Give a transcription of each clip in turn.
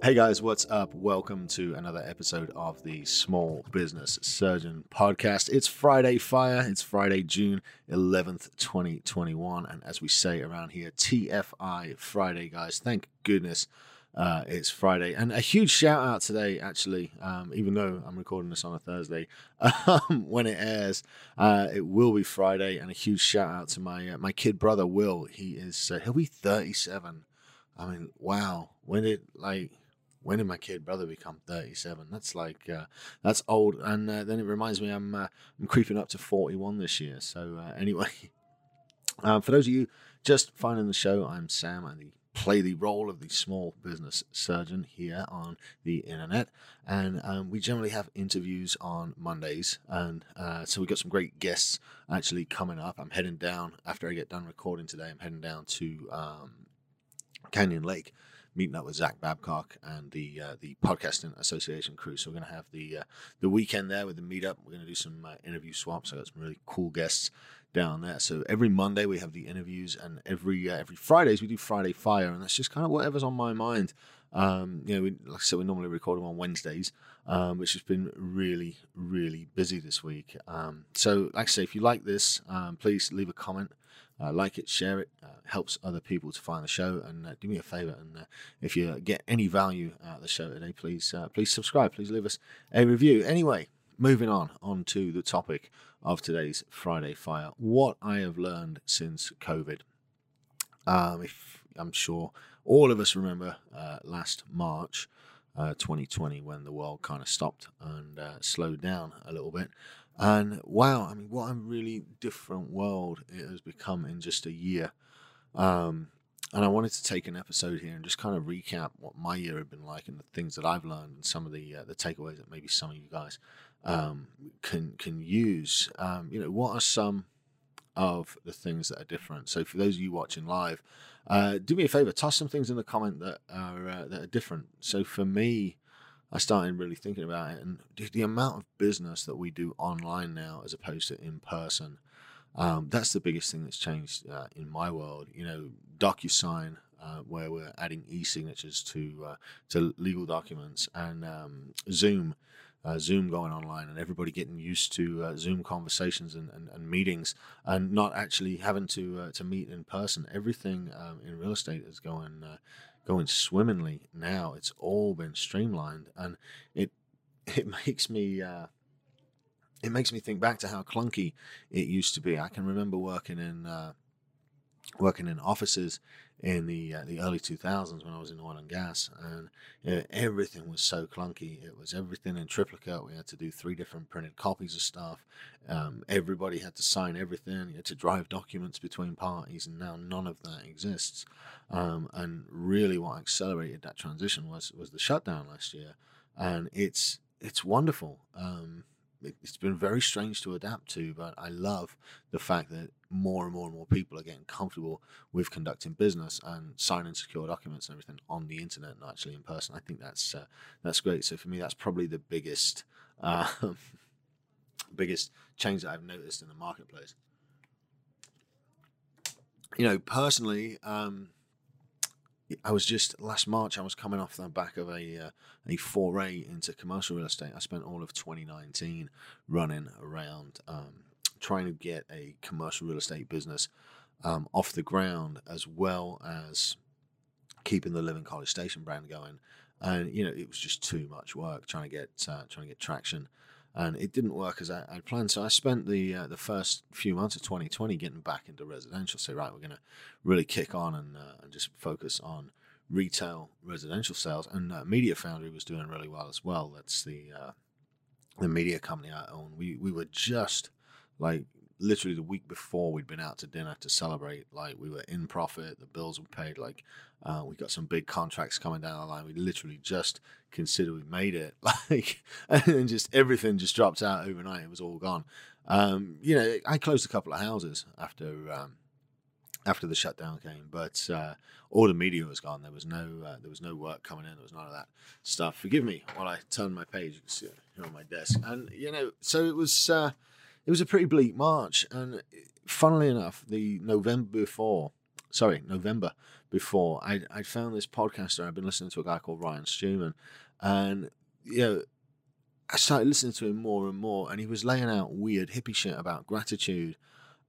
Hey guys, what's up? Welcome to another episode of the Small Business Surgeon Podcast. It's Friday Fire. It's Friday, June 11th, 2021. And as we say around here, TFI Friday, guys. Thank goodness uh, it's Friday. And a huge shout out today, actually, um, even though I'm recording this on a Thursday, um, when it airs, uh, it will be Friday. And a huge shout out to my uh, my kid brother, Will. He is, uh, he'll be 37. I mean, wow. When did, like, when did my kid brother become 37 that's like uh, that's old and uh, then it reminds me i'm uh, i'm creeping up to 41 this year so uh, anyway. Um, for those of you just finding the show i'm sam. I play the role of the small business surgeon here on the internet and um, we generally have interviews on mondays and uh, so we've got some great guests actually coming up. I'm heading down after i get done recording today i'm heading down to um, canyon lake meeting up with Zach Babcock and the uh, the podcasting association crew. So we're going to have the uh, the weekend there with the meetup. We're going to do some uh, interview swaps. I got some really cool guests down there. So every Monday we have the interviews, and every uh, every Fridays we do Friday Fire, and that's just kind of whatever's on my mind. Um, you know, we, like I said, we normally record them on Wednesdays, um, which has been really, really busy this week. Um, so, like I say, if you like this, um, please leave a comment uh, like it, share it, uh, helps other people to find the show. And uh, do me a favor, and uh, if you get any value out of the show today, please uh, please subscribe. Please leave us a review. Anyway, moving on on to the topic of today's Friday Fire. What I have learned since COVID. Um, if I'm sure all of us remember uh, last March. 2020 when the world kind of stopped and slowed down a little bit and wow, I mean, what a really different world it has become in just a year. Um, and I wanted to take an episode here and just kind of recap what my year had been like and the things that I've learned and some of the uh, the takeaways that maybe some of you guys um, can can use. Um, you know, what are some of the things that are different? So for those of you watching live, uh, do me a favor, toss some things in the comment that are uh, that are different. So for me, I started really thinking about it, and the amount of business that we do online now as opposed to in person. Um, that's the biggest thing that's changed uh, in my world. You know, DocuSign, uh, where we're adding e-signatures to uh, to legal documents, and um, Zoom, uh, Zoom going online, and everybody getting used to uh, Zoom conversations and, and, and, meetings, and not actually having to uh, to meet in person. Everything um, in real estate is going going swimmingly now. It's all been streamlined, and it it makes me uh, it makes me think back to how clunky it used to be. I can remember working in uh, working in offices in the uh, the early 2000s when I was in oil and gas, and you know, everything was so clunky. It was everything in triplicate. We had to do three different printed copies of stuff. Um, everybody had to sign everything. You had to drive documents between parties, and now none of that exists. Um, and really, what accelerated that transition was was the shutdown last year, and it's it's wonderful. Um, it's been very strange to adapt to, but I love the fact that more and more and more people are getting comfortable with conducting business and signing secure documents and everything on the internet and actually in person. I think that's uh, that's great. So for me, that's probably the biggest uh, biggest change that I've noticed in the marketplace. You know, personally, um, I was just last March. I was coming off the back of a uh, a foray into commercial real estate. I spent all of 2019 running around um, trying to get a commercial real estate business um, off the ground, as well as keeping the Living College Station brand going. And you know, it was just too much work trying to get uh, trying to get traction and it didn't work as I, would planned. So I spent the uh, the first few months of 2020 getting back into residential. Say, right, we're going to really kick on and, uh, and just focus on retail residential sales. And uh, Media Foundry was doing really well as well. That's the uh, the media company I own. We we were just like literally the week before we'd been out to dinner to celebrate. Like we were in profit, the bills were paid. Like uh, we got some big contracts coming down the line. We literally just considered we made it. Like and just everything just dropped out overnight. It was all gone. Um, you know, I closed a couple of houses after um, after the shutdown came. But uh, all the media was gone. There was no uh, there was no work coming in. There was none of that stuff. Forgive me while I turn my page. You can see it here on my desk. And you know, so it was uh, it was a pretty bleak March. And funnily enough, the November before, sorry, November before, I I found this podcaster. I've been listening to a guy called Ryan Stewman, and you know. I started listening to him more and more, and he was laying out weird hippie shit about gratitude.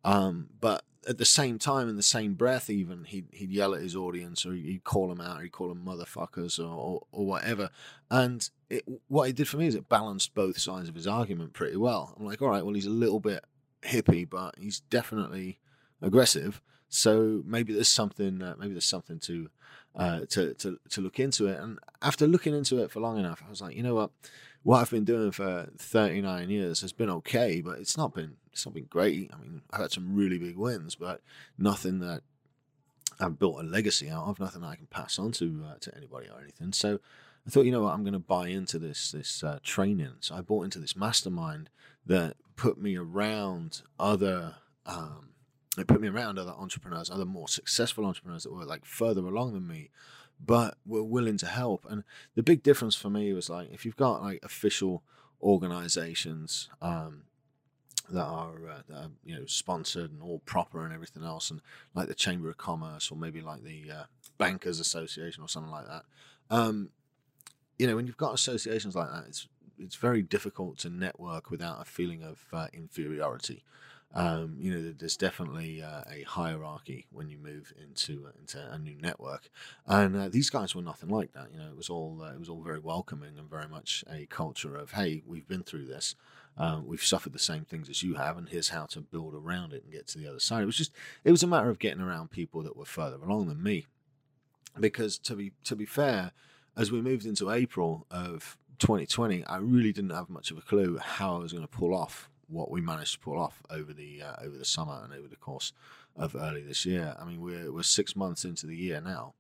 Um, but at the same time, in the same breath, even he'd, he'd yell at his audience or he'd call them out, or he'd call them motherfuckers or, or, or whatever. And it, what it did for me is it balanced both sides of his argument pretty well. I'm like, all right, well, he's a little bit hippie, but he's definitely aggressive. So maybe there's something, uh, maybe there's something to, uh, to to to look into it. And after looking into it for long enough, I was like, you know what, what I've been doing for 39 years has been okay, but it's not been it's not been great. I mean, I've had some really big wins, but nothing that I've built a legacy out of, nothing that I can pass on to uh, to anybody or anything. So I thought, you know what, I'm going to buy into this this uh, training. So I bought into this mastermind that put me around other. Um, it put me around other entrepreneurs, other more successful entrepreneurs that were like further along than me, but were willing to help. And the big difference for me was like if you've got like official organizations um, that are, uh, that are you know sponsored and all proper and everything else, and like the Chamber of Commerce or maybe like the uh, Bankers Association or something like that. Um, you know, when you've got associations like that, it's it's very difficult to network without a feeling of uh, inferiority. Um, you know, there's definitely uh, a hierarchy when you move into uh, into a new network, and uh, these guys were nothing like that. You know, it was all uh, it was all very welcoming and very much a culture of, hey, we've been through this, um, we've suffered the same things as you have, and here's how to build around it and get to the other side. It was just it was a matter of getting around people that were further along than me, because to be to be fair, as we moved into April of 2020, I really didn't have much of a clue how I was going to pull off what we managed to pull off over the uh, over the summer and over the course of early this year. I mean, we're we're six months into the year now,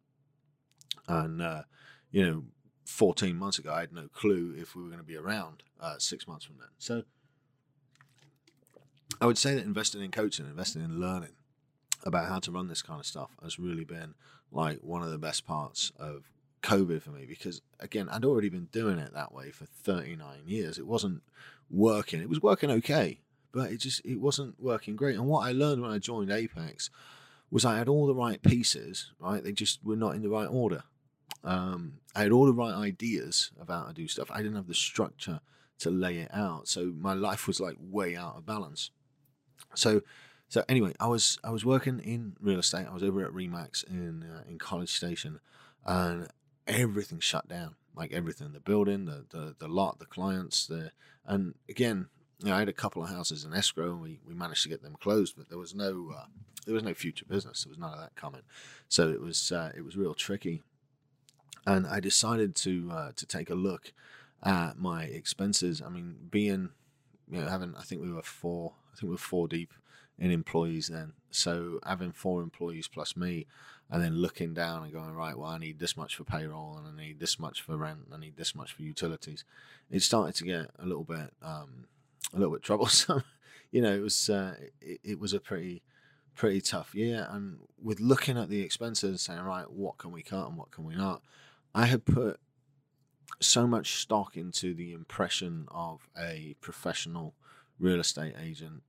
and uh, you know, fourteen months ago, I had no clue if we were going to be around uh, six months from then. So, I would say that investing in coaching, investing in learning about how to run this kind of stuff, has really been like one of the best parts of COVID for me because again, I'd already been doing it that way for 39 years. It wasn't working. It was working okay, but it just it wasn't working great. And what I learned when I joined Apex was I had all the right pieces, right? They just were not in the right order. Um, I had all the right ideas about how to do stuff. I didn't have the structure to lay it out, so my life was like way out of balance. So, so anyway, I was I was working in real estate. I was over at Remax in uh, in College Station, and everything shut down like everything the building the, the the lot the clients the and again you know, I had a couple of houses in escrow and we, we managed to get them closed but there was no uh, there was no future business. There was none of that coming. So it was uh, it was real tricky. And I decided to uh, to take a look at my expenses. I mean being you know having I think we were four I think we were four deep in employees then. So having four employees plus me and then looking down and going right well i need this much for payroll and i need this much for rent and i need this much for utilities it started to get a little bit um, a little bit troublesome. You know it was uh, it, it, was a pretty pretty tough year and with looking at the expenses and saying right what can we cut and what can we not? I had put so much stock into the impression of a professional real estate agent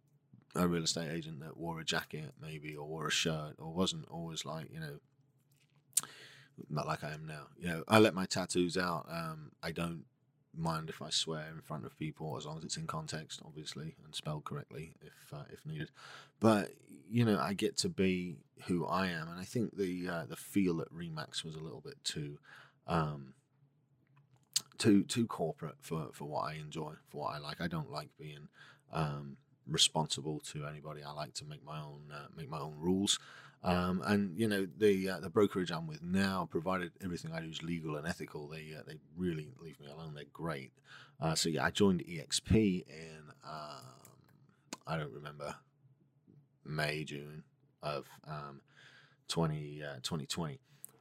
a real estate agent that wore a jacket maybe or wore a shirt or wasn't always like you know not like I am now. You know, I let my tattoos out. Um, I don't mind if I swear in front of people as long as it's in context, obviously, and spelled correctly if uh, if needed. But you know, I get to be who I am, and I think the uh, the feel at Remax was a little bit too. Um, too too corporate for, for what I enjoy, for what I like. I don't like being um, responsible to anybody. I like to make my own uh, make my own rules. Um, and you know the uh, the brokerage I'm with now, provided everything I do is legal and ethical, they uh, they really leave me alone. They're great. Uh, so yeah, I joined EXP in um, I don't remember May June of um, 20, 2020.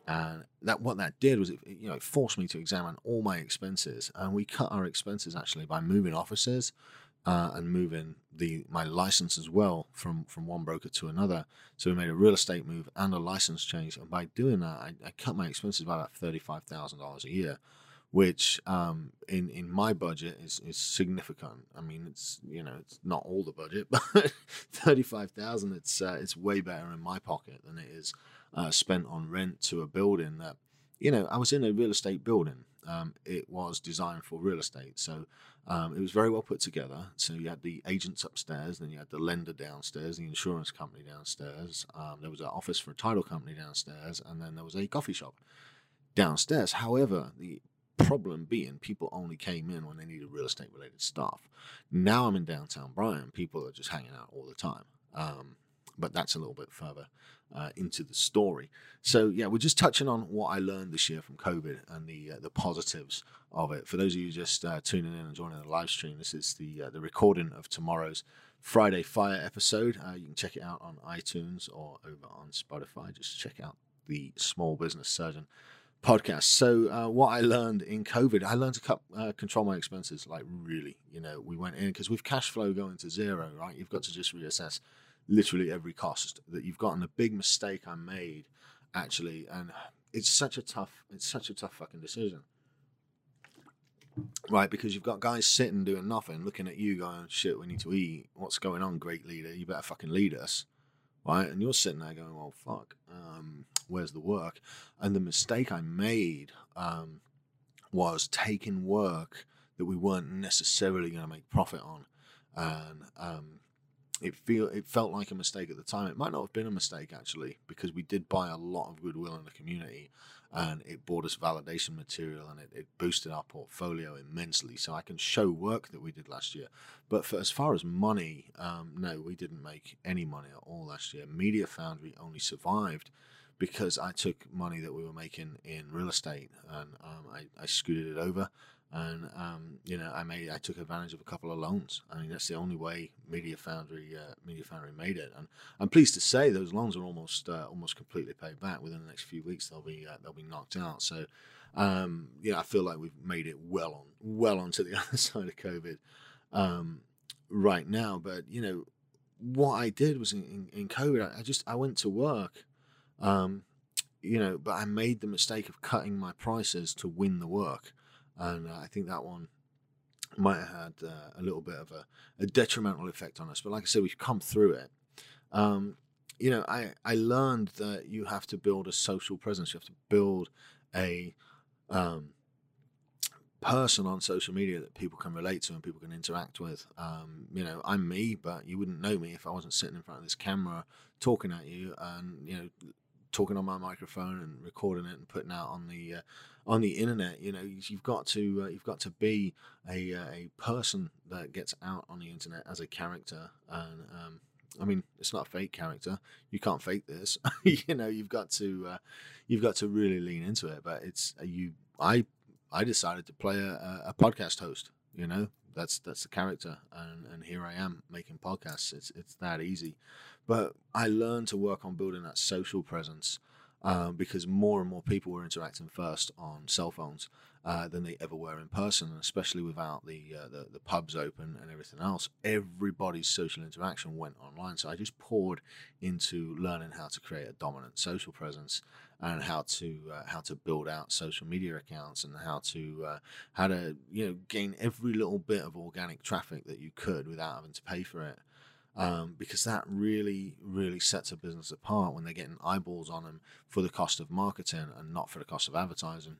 Uh, and that what that did was it you know it forced me to examine all my expenses, and we cut our expenses actually by moving offices uh, and moving the my license as well from from one broker to another. So we made a real estate move and a license change, and by doing that, I, I cut my expenses by about thirty five thousand dollars a year, which um, in in my budget is is significant. I mean, it's you know it's not all the budget, but thirty five thousand. It's uh, it's way better in my pocket than it is uh, spent on rent to a building that you know I was in a real estate building. Um, it was designed for real estate, so um, it was very well put together. So you had the agents upstairs, then you had the lender downstairs, the insurance company downstairs. Um, there was an office for a title company downstairs, and then there was a coffee shop downstairs. However, the problem being people only came in when they needed real estate related stuff. Now I'm in downtown Bryan, people are just hanging out all the time. Um, but that's a little bit further uh, into the story. So yeah, we're just touching on what I learned this year from COVID and the uh, the positives of it. For those of you just uh, tuning in and joining the live stream, this is the uh, the recording of tomorrow's Friday Fire episode. Uh, you can check it out on iTunes or over on Spotify. Just check out the Small Business Surgeon podcast. So uh, what I learned in COVID, I learned to cut control my expenses. Like really, you know, we went in because with cash flow going to zero, right? You've got to just reassess literally every cost that you've got. And the big mistake I made actually, and it's such a tough, it's such a tough fucking decision. Right, because you've got guys sitting doing nothing, looking at you, going, "Shit, we need to eat. What's going on, great leader? You better fucking lead us." Right, and you're sitting there going, "Well, fuck, um, where's the work?" And the mistake I made um, was taking work that we weren't necessarily going to make profit on, and um, it feel it felt like a mistake at the time. It might not have been a mistake actually, because we did buy a lot of goodwill in the community, and it brought us validation material and it, it boosted our portfolio immensely. So I can show work that we did last year. But for as far as money, um, no, we didn't make any money at all last year. Media Foundry only survived because I took money that we were making in real estate and um, I, I scooted it over and um, you know I made I took advantage of a couple of loans. I mean that's the only way Media Foundry uh, Media Foundry made it, and I'm pleased to say those loans are almost uh, almost completely paid back. Within the next few weeks, they'll be uh, they'll be knocked out. So um, yeah, I feel like we've made it well on well onto the other side of COVID um, right now. But you know what I did was in, in, in COVID, I, I, just I went to work. Um, you know, but I made the mistake of cutting my prices to win the work and uh, I think that one might have had uh, a little bit of a, a, detrimental effect on us. But like I said, we've come through it. Um, you know, I, I learned that you have to build a social presence. You have to build a um, person on social media that people can relate to and people can interact with. Um, you know, I'm me, but you wouldn't know me if I wasn't sitting in front of this camera talking at you and you know talking on my microphone and recording it and putting out on the uh, on the internet. You know, you've got to uh, you've got to be a uh, a person that gets out on the internet as a character. And um, I mean, it's not a fake character. You can't fake this. you know, you've got to uh, you've got to really lean into it. But it's uh, you. I I decided to play a, a podcast host. You know, that's that's the character, and and here I am making podcasts. It's it's that easy. But I learned to work on building that social presence um, because more and more people were interacting first on cell phones uh, than they ever were in person, especially without the, uh, the, the pubs open and everything else. Everybody's social interaction went online, so I just poured into learning how to create a dominant social presence and how to uh, how to build out social media accounts and how to uh, how to you know gain every little bit of organic traffic that you could without having to pay for it um, because that really, really sets a business apart when they're getting eyeballs on them for the cost of marketing and not for the cost of advertising.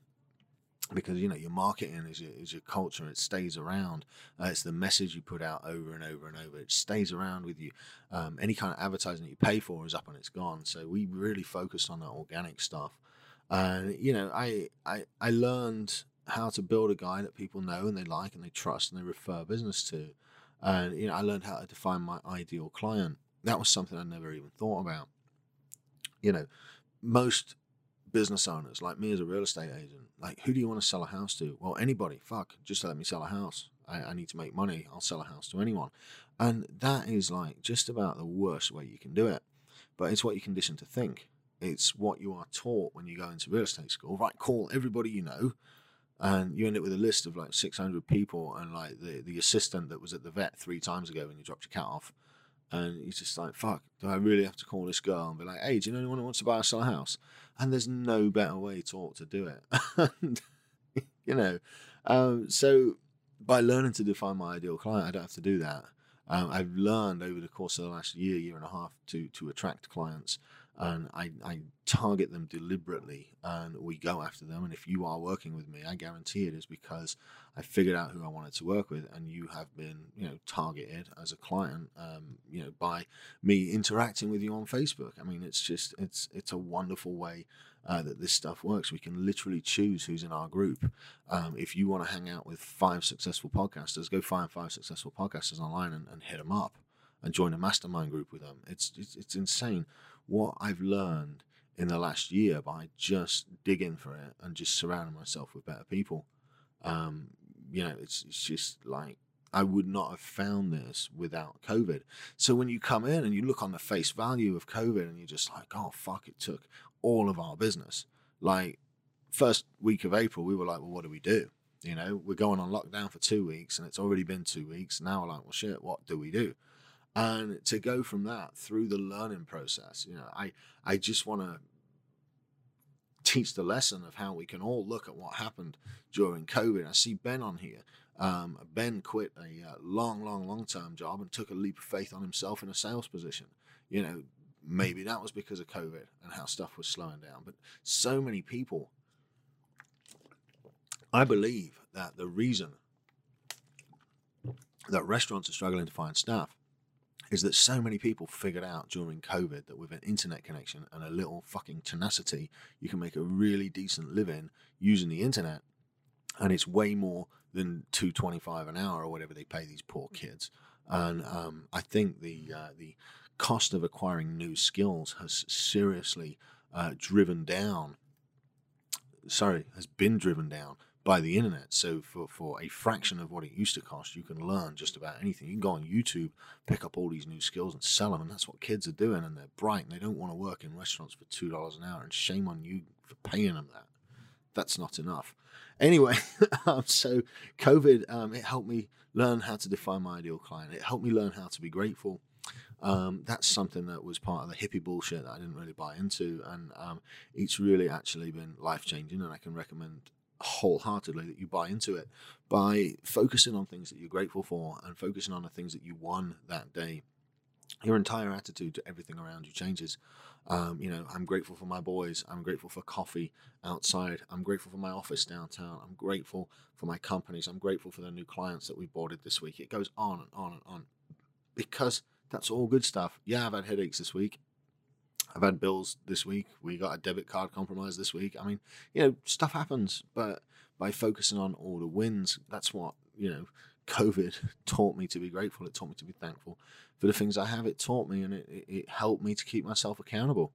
Because you know your marketing is your, is your culture; it stays around. Uh, it's the message you put out over and over and over. It stays around with you. Um, any kind of advertising that you pay for is up and it's gone. So we really focused on that organic stuff. And you know, I I I learned how to build a guy that people know and they like and they trust and they refer business to and you know I learned how to define my ideal client. That was something I never even thought about. You know, most business owners like me as a real estate agent, like who do you want to sell a house to? Well, anybody. Fuck, just let me sell a house. I, I need to make money. I'll sell a house to anyone, and that is like just about the worst way you can do it. But it's what you condition to think. It's what you are taught when you go into real estate school. Right, call everybody you know and you end up with a list of like 600 people and like the, the assistant that was at the vet three times ago when you dropped your cat off. And he's just like fuck do i really have to call this girl and be like hey do you know anyone who wants to buy us a house and there's no better way to to do it. And, you know um, so by learning to define my ideal client i don't have to do that. Um, i've learned over the course of the last year year and a half to to attract clients and I, I target them deliberately and we go after them. And if you are working with me, I guarantee it is because I figured out who I wanted to work with, and you have been, you know, targeted as a client, um, you know, by me interacting with you on Facebook. I mean, it's just it's it's a wonderful way uh, that this stuff works. We can literally choose who's in our group. Um, if you want to hang out with five successful podcasters, go find five successful podcasters online and, and hit them up and join a mastermind group with them. It's it's, it's insane what I've learned in the last year by just digging for it and just surrounding myself with better people. Um, you know, it's, it's just like I would not have found this without COVID. So when you come in and you look on the face value of COVID and you're just like, oh, fuck, it took all of our business. Like, first week of April, we were like, well, what do we do? You know, we're going on lockdown for two weeks and it's already been two weeks. Now we're like, well, shit, what do we do? And to go from that through the learning process you know i i just want to teach the lesson of how we can all look at what happened during covid. I see ben on here. Um, ben quit a uh, long long long term job and took a leap of faith on himself in a sales position. You know maybe that was because of covid and how stuff was slowing down but so many people i believe that the reason that restaurants are struggling to find staff is that so many people figured out during COVID that with an internet connection and a little fucking tenacity, you can make a really decent living using the internet. And it's way more than two twenty five an hour or whatever they pay these poor kids. And um, I think the uh, the cost of acquiring new skills has seriously uh, driven down. Sorry, has been driven down by the internet. So for, for a fraction of what it used to cost, you can learn just about anything. You can go on YouTube, pick up all these new skills and sell them, and that's what kids are doing. And they're bright, and they don't want to work in restaurants for two dollars an hour. And shame on you for paying them that. That's not enough. Anyway, um, so COVID um, it helped me learn how to define my ideal client. It helped me learn how to be grateful. Um, that's something that was part of the hippie bullshit that I didn't really buy into, and um, it's really actually been life changing. And I can recommend wholeheartedly that you buy into it by focusing on things that you're grateful for and focusing on the things that you won that day. Your entire attitude to everything around you changes. Um, you know, I'm grateful for my boys. I'm grateful for coffee outside. I'm grateful for my office downtown. I'm grateful for my companies. I'm grateful for the new clients that we boarded this week. It goes on and on and on because that's all good stuff. Yeah, I've had headaches this week. I've had bills this week. We got a debit card compromise this week. I mean, you know, stuff happens, but by focusing on all the wins, that's what, you know, COVID taught me to be grateful. It taught me to be thankful for the things I have. It taught me and it, it helped me to keep myself accountable,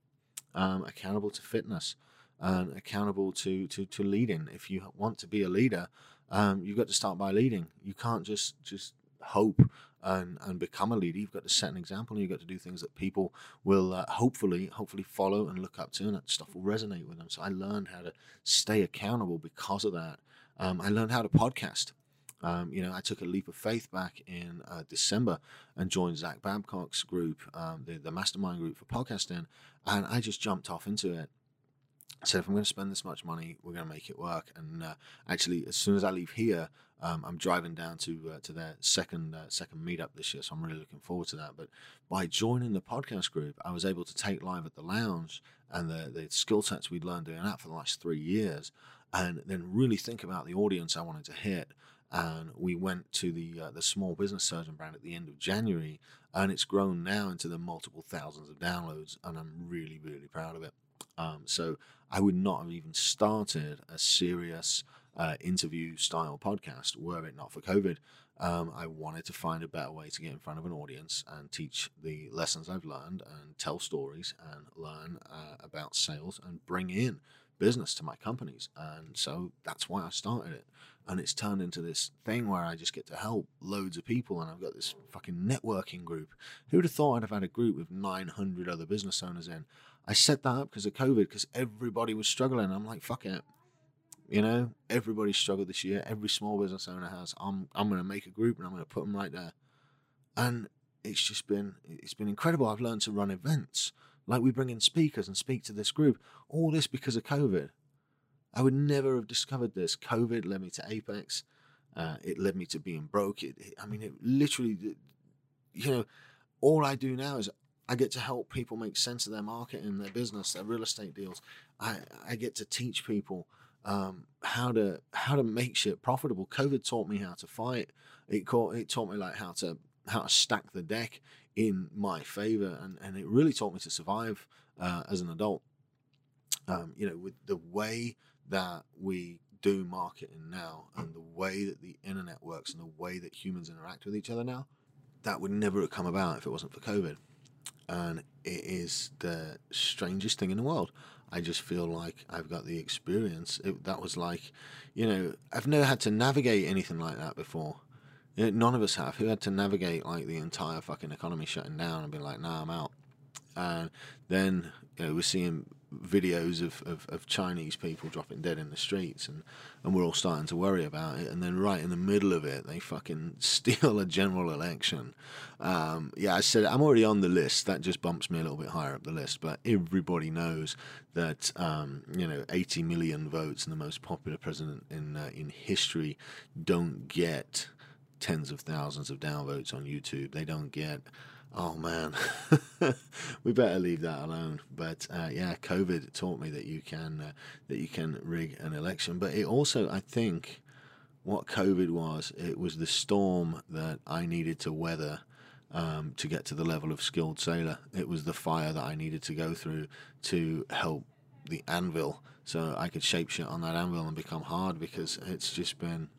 um, accountable to fitness and accountable to, to, to leading. If you want to be a leader, um, you've got to start by leading. You can't just, just hope and, and become a leader, you've got to set an example and you've got to do things that people will uh, hopefully hopefully follow and look up to, and that stuff will resonate with them. So I learned how to stay accountable because of that. Um, I learned how to podcast. Um, you know, I took a leap of faith back in uh, December and joined Zach Babcock's group, um, the, the mastermind group for podcasting, and I just jumped off into it said if I'm going to spend this much money, we're going to make it work. And uh, actually, as soon as I leave here, um, I'm driving down to uh, to their second uh, second meetup this year, so I'm really looking forward to that. But by joining the podcast group, I was able to take live at the lounge and the the skill sets we'd learned doing that for the last three years, and then really think about the audience I wanted to hit. And we went to the uh, the small business surgeon brand at the end of January, and it's grown now into the multiple thousands of downloads, and I'm really really proud of it. Um, so I would not have even started a serious uh, interview style podcast were it not for COVID. Um, I wanted to find a better way to get in front of an audience and teach the lessons I've learned and tell stories and learn uh, about sales and bring in business to my companies. And so that's why I started it. And it's turned into this thing where I just get to help loads of people. And I've got this fucking networking group. Who'd have thought I'd have had a group with 900 other business owners in? I set that up because of COVID, because everybody was struggling. I'm like, fuck it. You know, everybody struggled this year. Every small business owner has. I'm I'm going to make a group and I'm going to put them right there. And it's just been it's been incredible. I've learned to run events. Like we bring in speakers and speak to this group. All this because of COVID. I would never have discovered this. COVID led me to Apex. Uh, it led me to being broke. It, it, I mean, it literally, you know, all I do now is I get to help people make sense of their marketing, their business, their real estate deals. I, I get to teach people um, how to how to make shit profitable. COVID taught me how to fight. It caught, it taught me like how to how to stack the deck in my favor, and and it really taught me to survive uh, as an adult. Um, you know, with the way that we do marketing now and the way that the internet works and the way that humans interact with each other now, that would never have come about if it wasn't for COVID. And it is the strangest thing in the world. I just feel like I've got the experience. It, that was like, you know, I've never had to navigate anything like that before. You know, none of us have. Who had to navigate like the entire fucking economy shutting down and be like, nah, I'm out. And then you know, we're seeing videos of, of, of, Chinese people dropping dead in the streets, and, and we're all starting to worry about it. And then right in the middle of it, they fucking steal a general election. Um, yeah, I said I'm already on the list. That just bumps me a little bit higher up the list. But everybody knows that um, you know 80 million votes and the most popular president in uh, in history don't get tens of thousands of downvotes on YouTube. They don't get Oh man, we better leave that alone. But uh, yeah, COVID taught me that you can uh, that you can rig an election. But it also, I think, what COVID was, it was the storm that I needed to weather um, to get to the level of skilled sailor. It was the fire that I needed to go through to help the anvil, so I could shape shit on that anvil and become hard. Because it's just been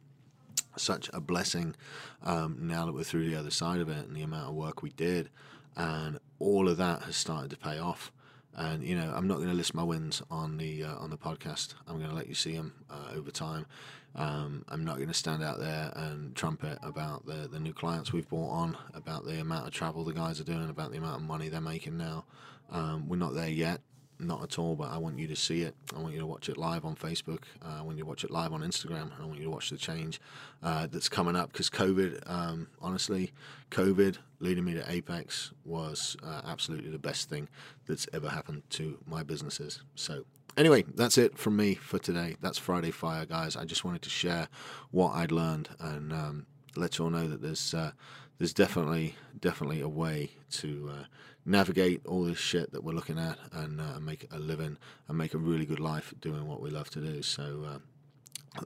such a blessing um, now that we're through the other side of it and the amount of work we did. And all of that has started to pay off. And you know, I'm not going to list my wins on the uh, on the podcast. I'm going to let you see them uh, over time. Um, I'm not going to stand out there and trumpet about the the new clients we've brought on, about the amount of travel the guys are doing, about the amount of money they're making now. Um, we're not there yet not at all, but I want you to see it. I want you to watch it live on Facebook. Uh, I want you to watch it live on Instagram. I want you to watch the change uh, that's coming up because COVID, um, honestly, COVID leading me to Apex was uh, absolutely the best thing that's ever happened to my businesses. So, anyway, that's it from me for today. That's Friday Fire, guys. I just wanted to share what I'd learned and um, let you all know that there's uh, there's definitely definitely a way to uh, navigate all this shit that we're looking at and uh, make a living and make a really good life doing what we love to do. So. Uh,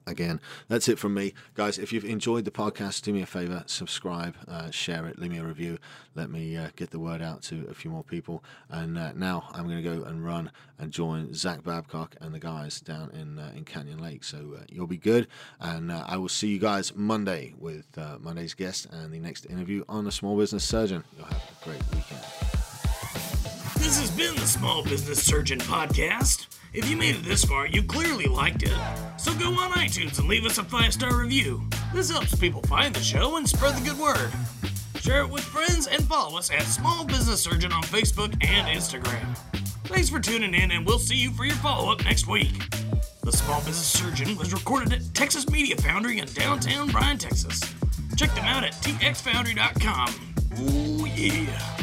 again, that's it from me. Guys, if you've enjoyed the podcast, do me a favor, subscribe, uh, share it, leave me a review. Let me uh, get the word out to a few more people. And uh, now I'm going to go and run and join Zach Babcock and the guys down in uh, in Canyon Lake. So uh, you'll be good. And uh, I will see you guys Monday with Monday's guest and the next interview on the Small Business Surgeon. You'll have a great weekend. This has been the Small Business Surgeon Podcast. If you made it this far, you clearly liked it. So go on iTunes and leave us a five star review. This helps people find the show and spread the good word. Share it with friends and follow us at Small Business Surgeon on Facebook and Instagram. Thanks for tuning in, and we'll see you for your follow up next week. The Small Business Surgeon was recorded at Texas Media Foundry in downtown Bryan, Texas. Check them out at txfoundry.com. Ooh, yeah.